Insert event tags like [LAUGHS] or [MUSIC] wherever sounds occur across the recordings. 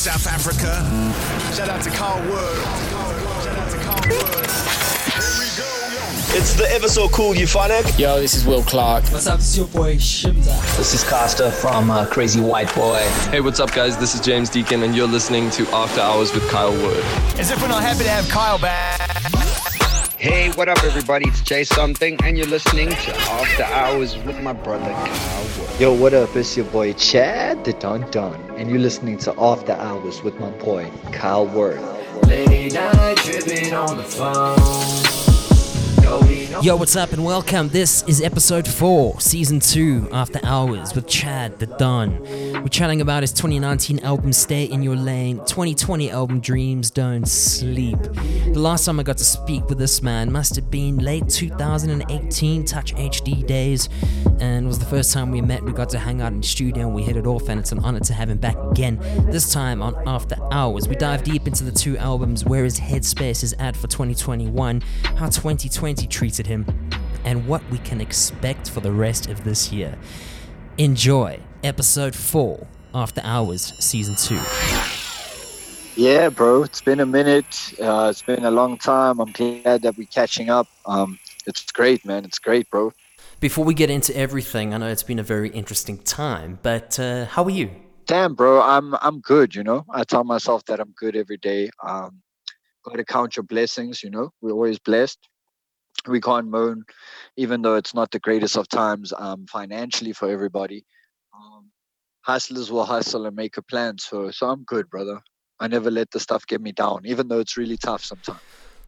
South Africa. Shout out to Carl Wood. Shout out to Carl Wood. It's the ever so cool Euphonik. Yo, this is Will Clark. What's up? This is your boy Shimza. This is Costa from uh, Crazy White Boy. Hey, what's up, guys? This is James Deacon, and you're listening to After Hours with Kyle Wood. As if we're not happy to have Kyle back. Hey, what up, everybody? It's Jay Something, and you're listening to After Hours with my brother Kyle Wood. Yo, what up? It's your boy Chad Da Don Don, and you're listening to After Hours with my boy Kyle Wood. Late night tripping on the phone. Yo, what's up and welcome. This is episode 4, season 2, After Hours with Chad Da Don. We're chatting about his 2019 album Stay in Your Lane, 2020 album Dreams Don't Sleep. The last time I got to speak with this man must have been late 2018 Touch HD days, and was the first time we met. We got to hang out in the studio and we hit it off, and it's an honor to have him back again. This time on After Hours, we dive deep into the two albums, where his headspace is at for 2021, how 2020 him, and what we can expect for the rest of this year. Enjoy episode 4 After Hours Season 2. Yeah, bro. It's been a minute. Uh, it's been a long time. I'm glad that we're catching up. Um, it's great, man. It's great, bro. Before we get into everything, I know it's been a very interesting time, but uh, how are you? Damn, bro. I'm I'm good. You know, I tell myself that I'm good every day. Um, got to count your blessings. You know, we're always blessed. We can't moan, even though it's not the greatest of times um, financially for everybody. Um, hustlers will hustle and make a plan. So, so I'm good, brother. I never let the stuff get me down, even though it's really tough sometimes.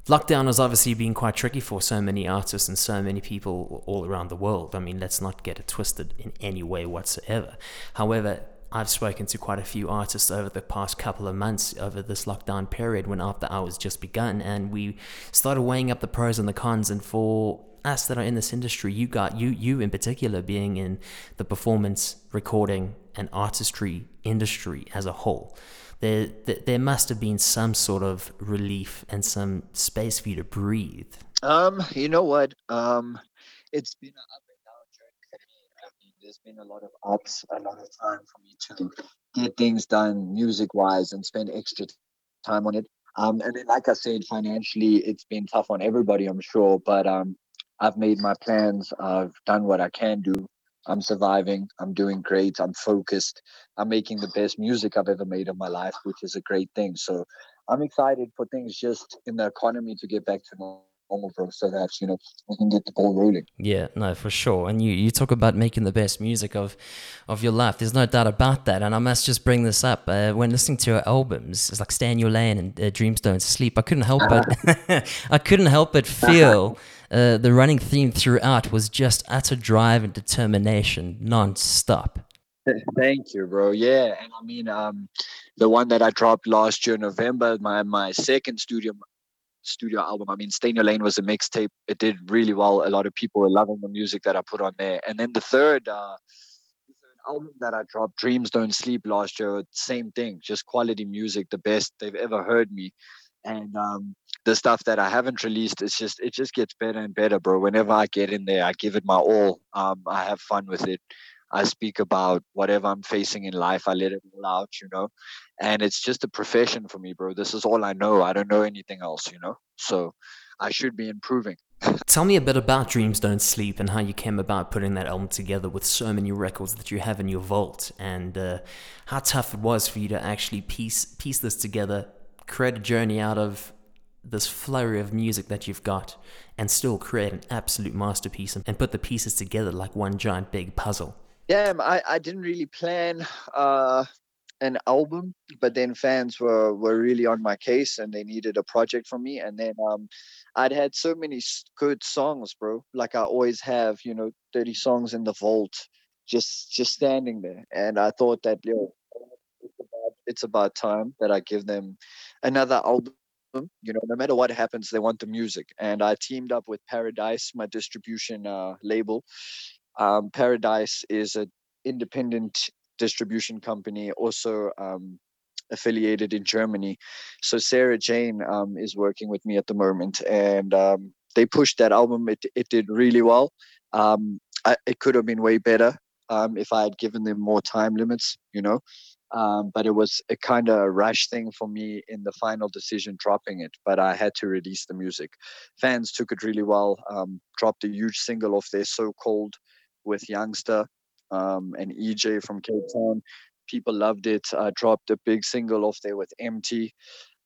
Lockdown has obviously been quite tricky for so many artists and so many people all around the world. I mean, let's not get it twisted in any way whatsoever. However, I've spoken to quite a few artists over the past couple of months over this lockdown period when After Hours just begun, and we started weighing up the pros and the cons. And for us that are in this industry, you got you you in particular being in the performance, recording, and artistry industry as a whole there, there must have been some sort of relief and some space for you to breathe. Um, you know what? Um, it's been up and down journey for me. I mean, there's been a lot of ups, a lot of time for me to get things done music wise and spend extra time on it. Um, and then, like I said, financially, it's been tough on everybody, I'm sure. But um, I've made my plans. I've done what I can do. I'm surviving. I'm doing great. I'm focused. I'm making the best music I've ever made in my life, which is a great thing. So I'm excited for things just in the economy to get back to normal, so that, you know, we can get the ball rolling. Yeah, no, for sure. And you, you talk about making the best music of, of your life. There's no doubt about that. And I must just bring this up. Uh, when listening to your albums, it's like Stay in Your Lane and uh, Dreams Don't Sleep, I couldn't help but, [LAUGHS] I couldn't help but feel uh, the running theme throughout was just utter drive and determination non-stop [LAUGHS] thank you bro yeah and i mean um the one that i dropped last year november my my second studio studio album i mean stay your lane was a mixtape it did really well a lot of people were loving the music that i put on there and then the third uh the third album that i dropped dreams don't sleep last year same thing just quality music the best they've ever heard me and um, the stuff that I haven't released, it's just it just gets better and better, bro. Whenever I get in there, I give it my all. Um, I have fun with it. I speak about whatever I'm facing in life. I let it all out, you know. And it's just a profession for me, bro. This is all I know. I don't know anything else, you know. So I should be improving. [LAUGHS] Tell me a bit about Dreams Don't Sleep and how you came about putting that album together with so many records that you have in your vault, and uh, how tough it was for you to actually piece piece this together create a journey out of this flurry of music that you've got and still create an absolute masterpiece and, put the pieces together like one giant big puzzle? Yeah, I, I didn't really plan uh, an album, but then fans were, were really on my case and they needed a project from me. And then um, I'd had so many good songs, bro. Like I always have, you know, 30 songs in the vault just just standing there. And I thought that, yo, it's about time that I give them another album. You know, no matter what happens, they want the music. And I teamed up with Paradise, my distribution uh, label. Um, Paradise is an independent distribution company, also um, affiliated in Germany. So Sarah Jane um, is working with me at the moment, and um, they pushed that album. It it did really well. Um, I, it could have been way better um, if I had given them more time limits. You know, but it was a kind of rush thing for me in the final decision dropping it. But I had to release the music. Fans took it really well. Dropped a huge single off their "So Cold" with Youngsta um, and EJ from Cape Town. People loved it. I dropped a big single off there with Emtee.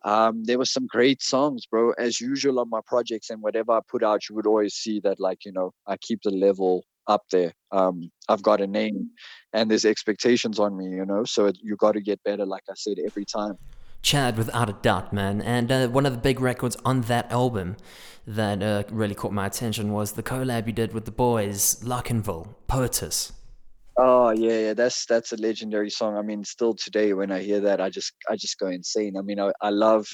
Um, there were some great songs, bro. As usual on my projects and whatever I put out, you would always see that, like, you know, I keep the level up there. Um, I've got a name and there's expectations on me, you know, so it, you got to get better, like I said, every time. Chad, without a doubt, man. And uh, one of the big records on that album that uh, really caught my attention was the collab you did with the boys, Lockenville, Poetess. Oh yeah, yeah, that's that's a legendary song. I mean, still today when I hear that, I just I just go insane. I mean, I, I love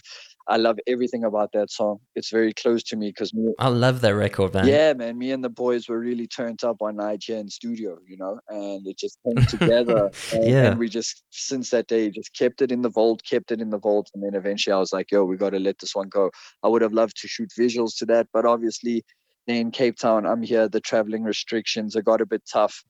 I love everything about that song. It's very close to me because. I love that record, man. Yeah, man. Me and the boys were really turned up on in studio, you know, and it just came together. [LAUGHS] and, yeah. And we just since that day just kept it in the vault, kept it in the vault, and then eventually I was like, yo, we got to let this one go. I would have loved to shoot visuals to that, but obviously. In Cape Town, I'm here. The traveling restrictions it got a bit tough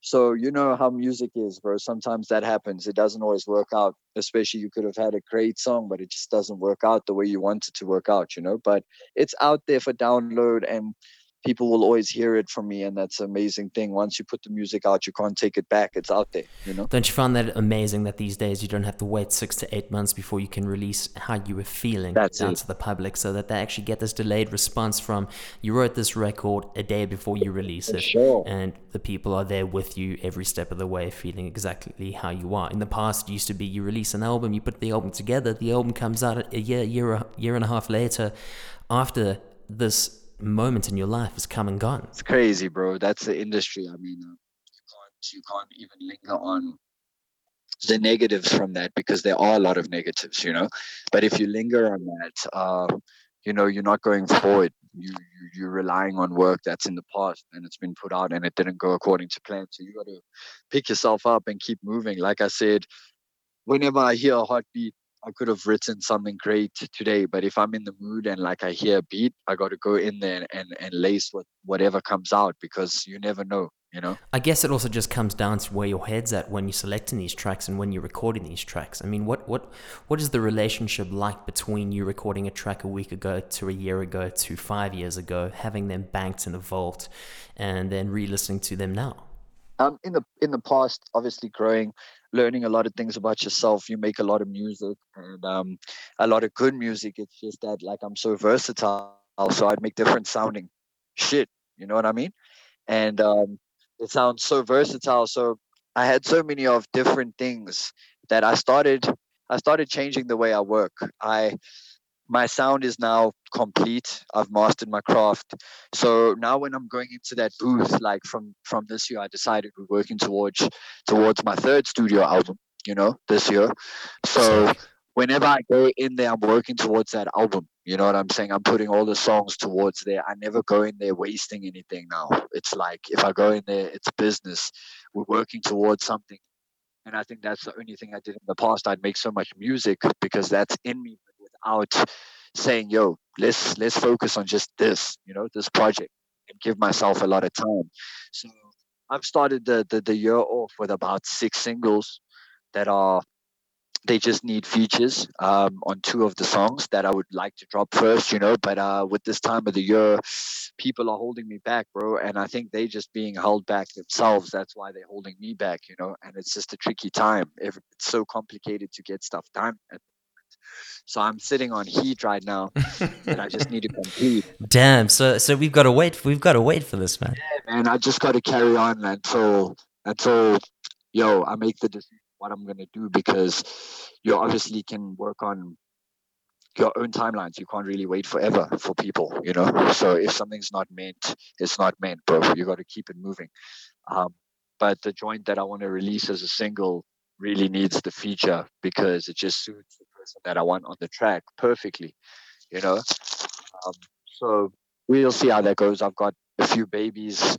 so you know how music is, bro. Sometimes that happens. It doesn't always work out. Especially you could have had a great song, but it just doesn't work out the way you want it to work out, you know. But it's out there for download and people will always hear it from me and that's an amazing thing. Once you put the music out you can't take it back. It's out there you know? Don't you find that amazing that these days you don't have to wait six to eight months before you can release how you were feeling that's out to the public so that they actually get this delayed response from you wrote this record a day before you release it sure. and the people are there with you every step of the way feeling exactly how you are. In the past it used to be you release an album you put the album together the album comes out a year year year and a half later after this moment in your life has come and gone. It's crazy, bro. That's the industry. I mean, uh, you can't you can't even linger on the negatives from that because there are a lot of negatives, you know. But if you linger on that, uh, you know, you're not going forward. You, you you're relying on work that's in the past and it's been put out and it didn't go according to plan. So you got to pick yourself up and keep moving. Like I said, whenever I hear a heartbeat, I could have written something great today, but if I'm in the mood and like I hear a beat, I got to go in there and, and lace what whatever comes out because you never know, you know. I guess it also just comes down to where your head's at when you're selecting these tracks and when you're recording these tracks. I mean, what what what is the relationship like between you recording a track a week ago to a year ago to five years ago, having them banked in a vault, and then re-listening to them now? Um, in the in the past, obviously growing learning a lot of things about yourself. You make a lot of music and um, a lot of good music. It's just that like I'm so versatile, so I'd make different sounding shit. You know what I mean? And um, it sounds so versatile. So I had so many of different things that I started. I started changing the way I work. I my sound is now complete. I've mastered my craft. So now when i'm going into that booth like from from this year i decided we're working towards towards my third studio album you know this year. So whenever i go in there i'm working towards that album. You know what i'm saying? I'm putting all the songs towards there. I never go in there wasting anything now. It's like if i go in there it's business. We're working towards something. And i think that's the only thing i did in the past. I'd make so much music because that's in me without saying yo let's let's focus on just this you know this project and give myself a lot of time so i've started the the, the year off with about six singles that are they just need features um, on two of the songs that I would like to drop first, you know. But uh, with this time of the year, people are holding me back, bro. And I think they just being held back themselves. That's why they're holding me back, you know. And it's just a tricky time. It's so complicated to get stuff done at so I'm sitting on heat right now, [LAUGHS] and I just need to compete. Damn. So so we've got to wait. We've got to wait for this, man. Yeah, man. I just got to carry on until until yo I make the decision what I'm gonna do because you obviously can work on your own timelines. You can't really wait forever for people, you know. So if something's not meant, it's not meant, bro. You got to keep it moving. Um, but the joint that I want to release as a single really needs the feature because it just suits that I want on the track perfectly, you know. Um, so we'll see how that goes. I've got a few babies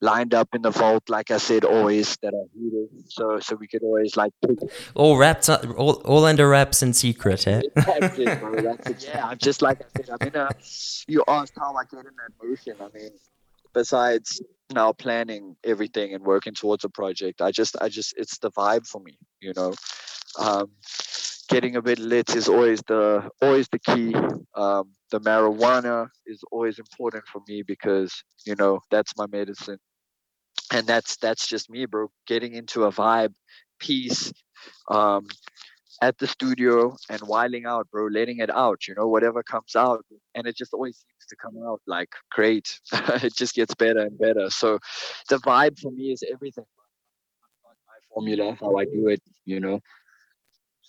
lined up in the vault, like I said, always that are heated, so so we could always like pick. all wrapped up, all, all under wraps in secret, eh? [LAUGHS] It, bro. It. Yeah, I'm just like I said. I'm in a. You asked how I get in that motion. I mean, besides now planning everything and working towards a project. I just, I just, it's the vibe for me, you know. Um, getting a bit lit is always the always the key. Um, the marijuana is always important for me because you know that's my medicine, and that's that's just me, bro. Getting into a vibe, peace, um, at the studio and whiling out, bro, letting it out. You know, whatever comes out, and it just always seems to come out like great. [LAUGHS] it just gets better and better. So, the vibe for me is everything. My formula, how I do it, you know.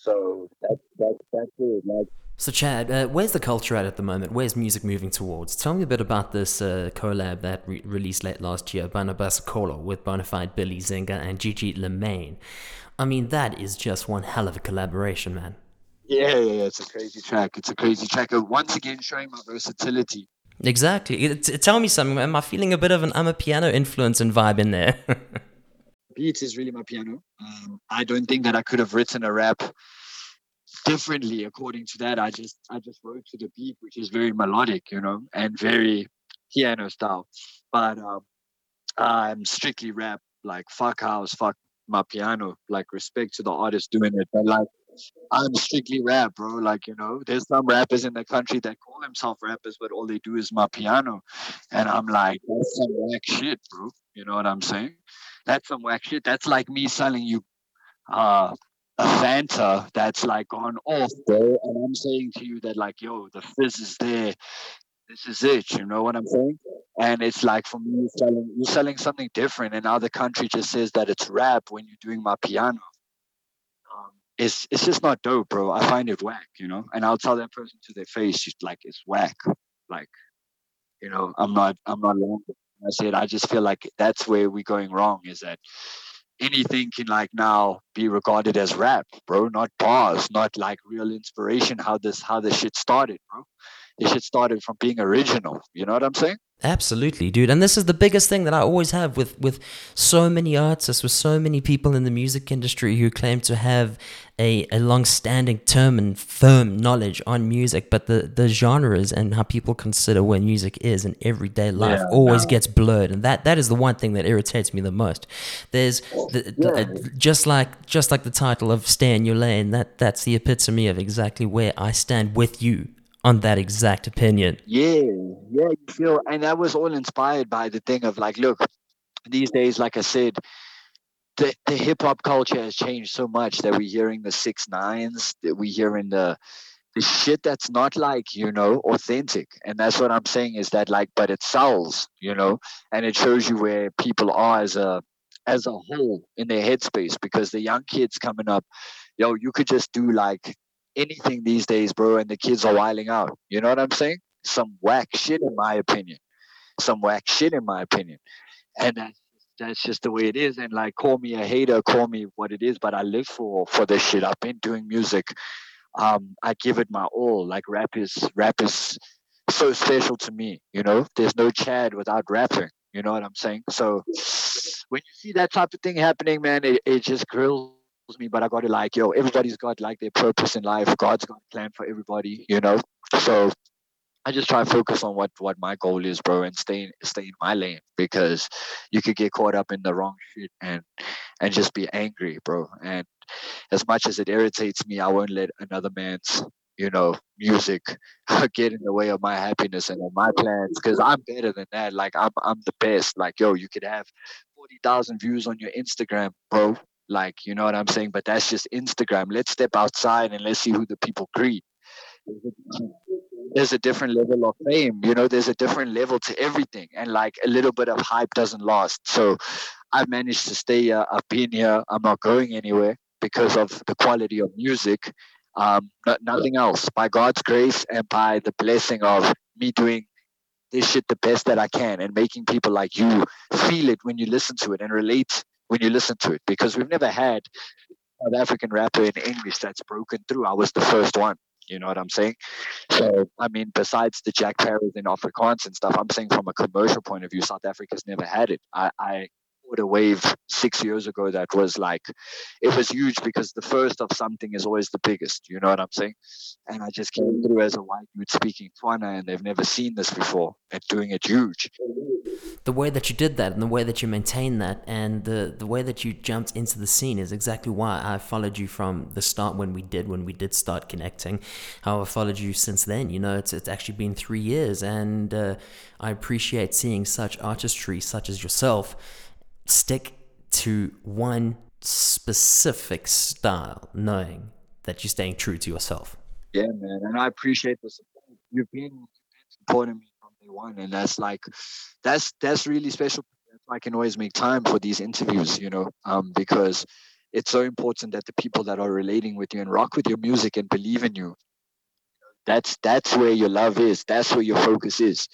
So that's that's that's it. Like So, Chad, uh, where's the culture at at the moment? Where's music moving towards? Tell me a bit about this uh, collab that re- released late last year, Barnabas Kolo, with Bonafide Billy Zinga and Gigi Lamayne. I mean, that is just one hell of a collaboration, man. yeah, yeah, yeah, it's a crazy track. It's a crazy track. Uh, Once again, showing my versatility. Exactly. It, it- tell me something. Am I feeling a bit of an amapiano influence and vibe in there? [LAUGHS] Beats is really amapiano. Um, I don't think that I could have written a rap differently according to that. I just I just wrote to the beat, which is very melodic, you know, and very piano style. But um, I'm strictly rap, like fuck house, fuck amapiano, like respect to the artist doing it. But like I'm strictly rap, bro. Like, you know, there's some rappers in the country that call themselves rappers, but all they do is amapiano. And I'm like, that's some whack shit, bro. You know what I'm saying? That's some whack shit. That's like me selling you uh a Fanta that's like gone off, bro. And I'm saying to you that like, yo, the fizz is there. This is it. You know what I'm saying? And it's like for me, you're selling, you're selling something different. And now the country just says that it's rap when you're doing amapiano. Um, it's it's just not dope, bro. I find it whack, you know. And I'll tell that person to their face, like it's whack. Like, you know, I'm not I'm not lying. I said I just feel like that's where we're going wrong. Is that anything can like now be regarded as rap, bro, not bars, not like real inspiration. How this how this shit started, bro. This start it from being original. You know what I'm saying? Absolutely, dude. And this is the biggest thing that I always have with with so many artists, with so many people in the music industry who claim to have a, a long-standing term and firm knowledge on music, but the, the genres and how people consider where music is in everyday life Yeah, always no. gets blurred, and that that is the one thing that irritates me the most. There's the, the, uh, just like just like the title of "Stay in Your Lane." That that's the epitome of exactly where I stand with you on that exact opinion. Yeah, yeah, you feel, and that was all inspired by the thing of like, look, these days, like I said, the, the hip hop culture has changed so much that we're hearing the six nines, that we're hearing the the shit that's not like you know authentic, and that's what I'm saying is that like, but it sells, you know, and it shows you where people are as a as a whole in their headspace because the young kids coming up, yo, you could just do like anything these days, bro, and the kids are wiling out. You know what I'm saying? Some whack shit, in my opinion. Some whack shit, in my opinion. And that's that's just the way it is. And like, call me a hater, call me what it is, but I live for for this shit. I've been doing music. Um, I give it my all. Like rap is rap is so special to me. You know, there's no Chad without rapping. You know what I'm saying? So when you see that type of thing happening, man, it, it just grills me, but I got to like, yo, everybody's got like their purpose in life. God's got a plan for everybody, you know. So I just try to focus on what what my goal is, bro, and stay stay in my lane because you could get caught up in the wrong shit and and just be angry, bro. And as much as it irritates me, I won't let another man's you know music [LAUGHS] get in the way of my happiness and my plans because I'm better than that. Like I'm I'm the best. Like yo, you could have forty thousand views on your Instagram, bro. Like you know what I'm saying, but that's just Instagram. Let's step outside and let's see who the people greet. There's a different level of fame you know? There's a different level to everything. And like a little bit of hype doesn't last. So i've managed to stay uh, up in here. I'm not going anywhere because of the quality of music. Um no- nothing else. By god's grace and by the blessing of me doing this shit the best that i can and making people like you feel it when you listen to it and relate when you listen to it because we've never had South African rapper in English that's broken through. I was the first one. You know what I'm saying? So, I mean, besides the Jack Parows and Afrikaans and stuff, I'm saying from a commercial point of view, South Africa's never had it. I, I caught a wave six years ago that was like, it was huge because the first of something is always the biggest. You know what I'm saying? And I just came through as a white dude speaking Tswana, and they've never seen this before and doing it huge. The way that you did that, and the way that you maintained that, and the the way that you jumped into the scene is exactly why I followed you from the start when we did when we did start connecting. How I followed you since then. You know, it's it's actually been three years, and uh, I appreciate seeing such artistry, such as yourself stick to one specific style, knowing that you're staying true to yourself. Yeah, man, and I appreciate the support. You've been supporting me from day one, and that's like, that's that's really special. I can always make time for these interviews, you know, um, because it's so important that the people that are relating with you and rock with your music and believe in you, that's that's where your love is. That's where your focus is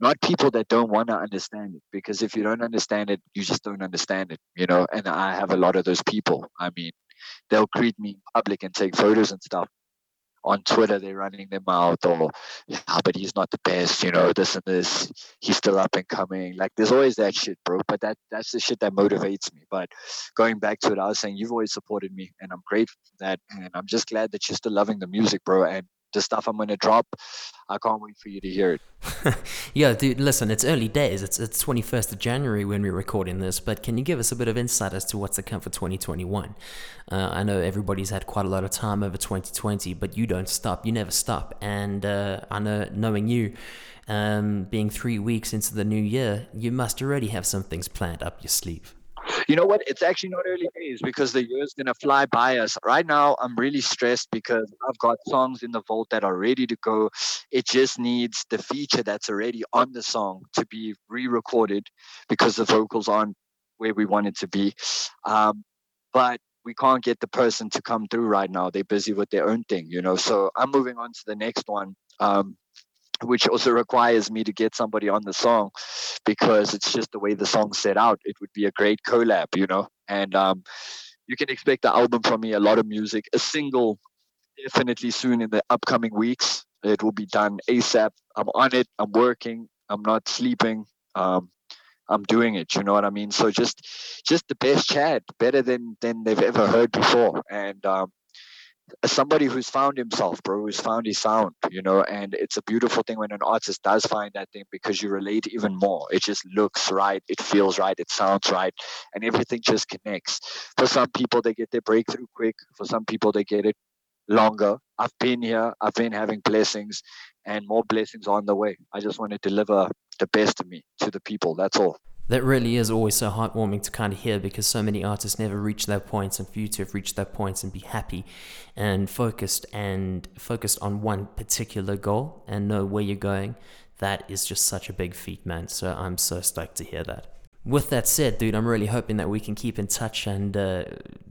not people that don't want to understand it because if you don't understand it you just don't understand it you know and i have a lot of those people. I mean they'll greet me in public and take photos and stuff. On twitter they're running their mouth or yeah but he's not the best you know this and this. He's still up and coming. Like there's always that shit bro but that that's the shit that motivates me. But going back to it i was saying you've always supported me and i'm grateful for that and i'm just glad that you're still loving the music bro and the stuff I'm gonna drop. I can't wait for you to hear it. [LAUGHS] yeah, dude, listen, it's early days. It's it's 21st of January when we're recording this, but can you give us a bit of insight as to what's to come for 2021? Uh, I know everybody's had quite a lot of time over 2020, but you don't stop. You never stop. And uh, I know, knowing you, um, being three weeks into the new year, you must already have some things planned up your sleeve. You know what? It's actually not early days because the year's gonna fly by us. Right now, I'm really stressed because I've got songs in the vault that are ready to go. It just needs the feature that's already on the song to be re-recorded because the vocals aren't where we want it to be. Um, but we can't get the person to come through right now. They're busy with their own thing, you know. So I'm moving on to the next one. Um, which also requires me to get somebody on the song because it's just the way the song's set out. It would be a great collab, you know. And um, you can expect the album from me, a lot of music, a single definitely soon in the upcoming weeks. It will be done ASAP. I'm on it. I'm working. I'm not sleeping. Um, I'm doing it. You know what I mean? So just, just the best Chad, better than than they've ever heard before. And um, somebody who's found himself, bro, who's found his sound, you know, and it's a beautiful thing when an artist does find that thing because you relate even more. It just looks right, it feels right, it sounds right, and everything just connects. For some people, they get their breakthrough quick. For some people, they get it longer. I've been here, I've been having blessings, and more blessings on the way. I just want to deliver the best of me to the people. That's all that really is always so heartwarming to kind of hear because so many artists never reach their points and for you to have reached their points and be happy and focused and focused on one particular goal and know where you're going. That is just such a big feat man. So i'm so stoked to hear that with that said, dude, I'm really hoping that we can keep in touch and uh,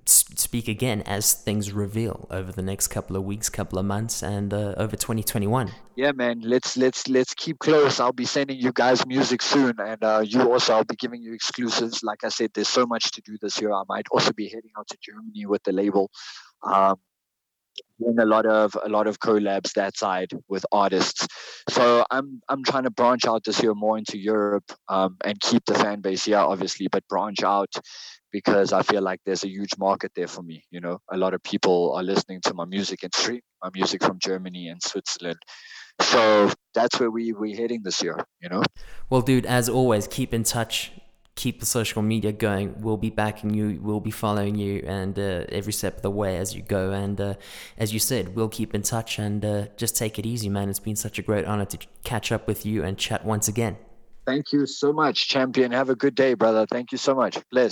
speak again as things reveal over the next couple of weeks, couple of months, and uh, over 2021. Yeah, man. Let's let's let's keep close. I'll be sending you guys music soon, and uh, you also. I'll be giving you exclusives. Like I said, there's so much to do this year. I might also be heading out to Germany with the label. Um, doing a lot of a lot of collabs that side with artists. So I'm I'm trying to branch out this year more into Europe um, and keep the fan base here, obviously, but branch out because I feel like there's a huge market there for me. You know, a lot of people are listening to my music and stream my music from Germany and Switzerland. So that's where we we're heading this year. You know. Well, dude, as always, keep in touch keep the social media going. We'll be backing you. We'll be following you, and uh, every step of the way as you go. And uh, as you said, we'll keep in touch and uh, just take it easy, man. It's been such a great honor to catch up with you and chat once again. Thank you so much, champion. Have a good day, brother. Thank you so much. Bless.